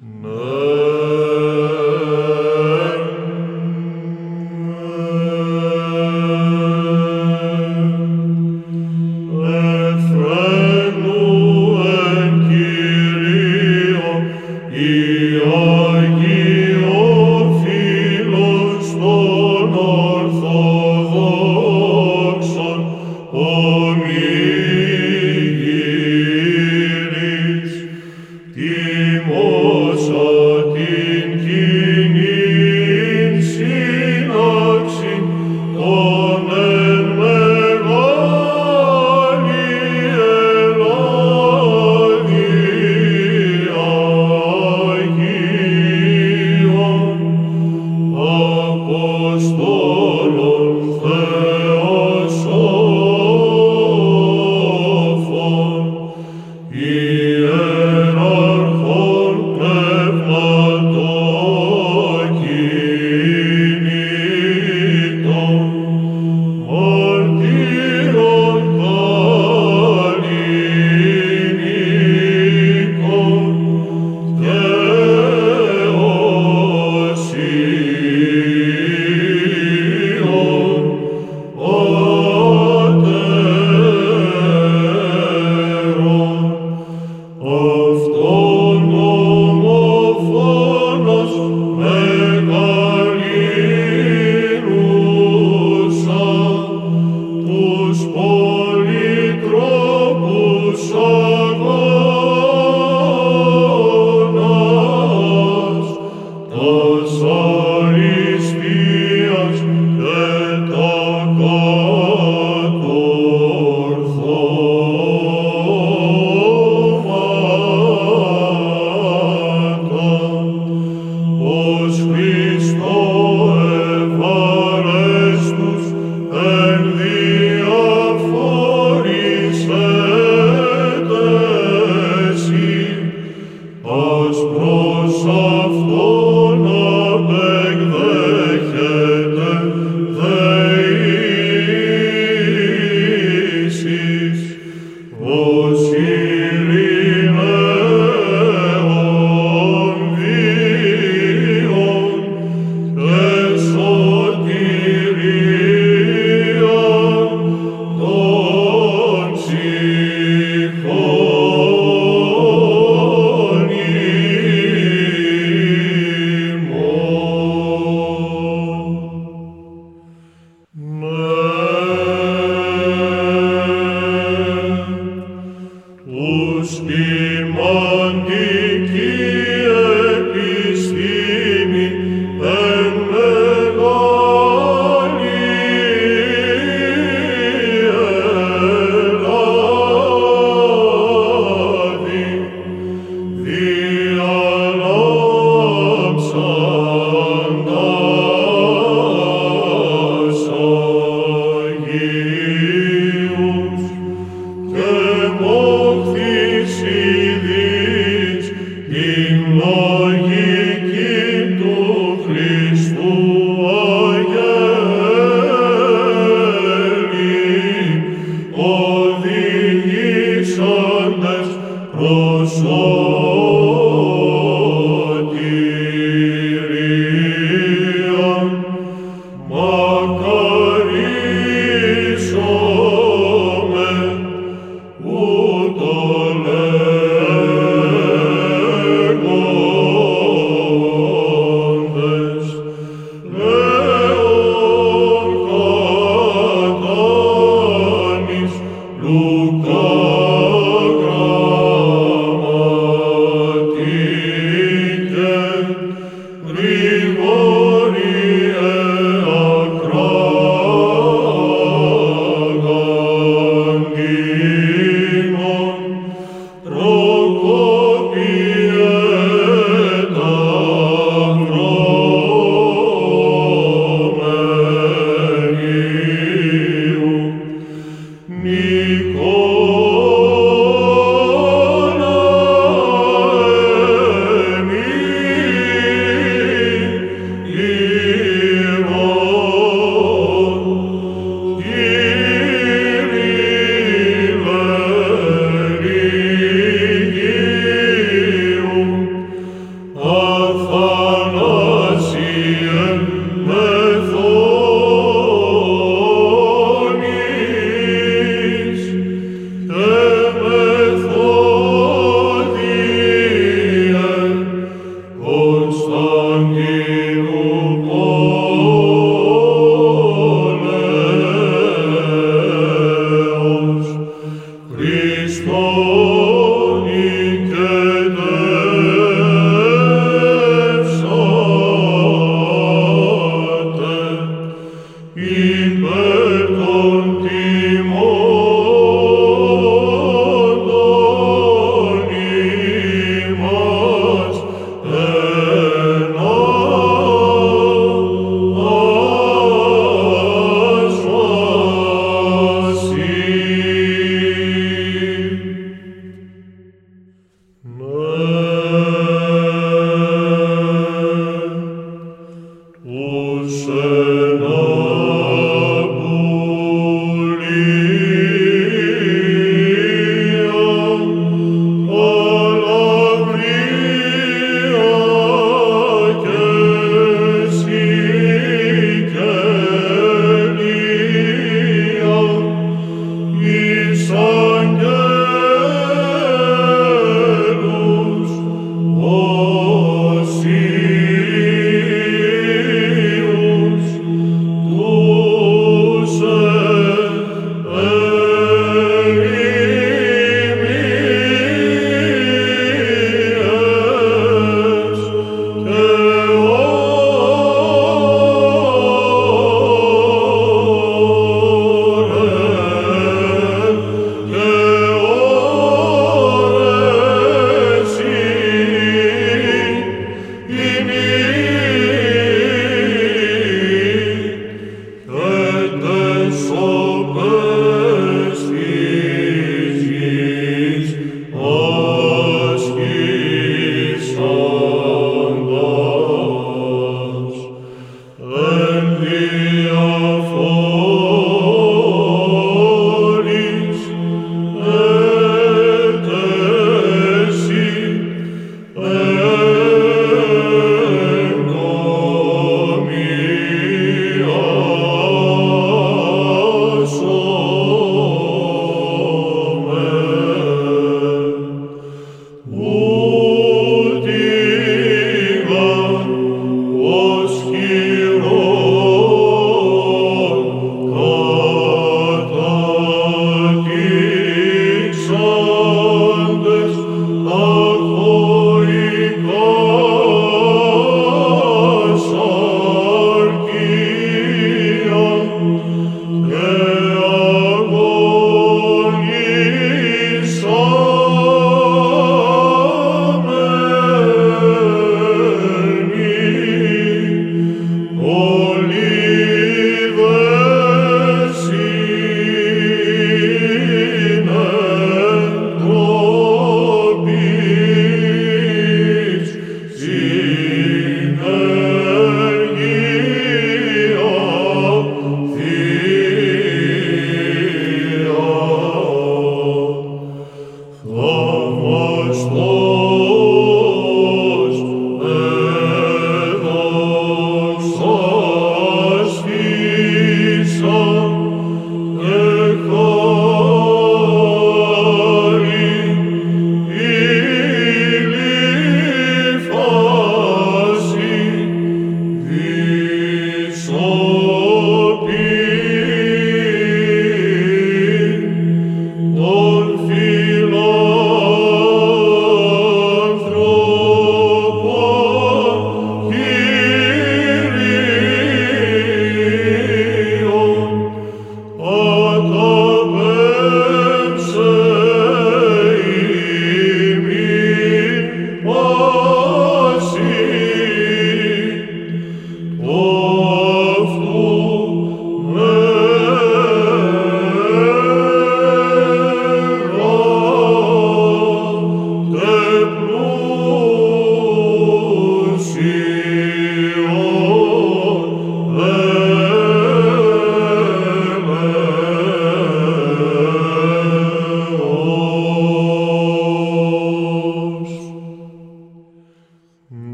No. Kyrie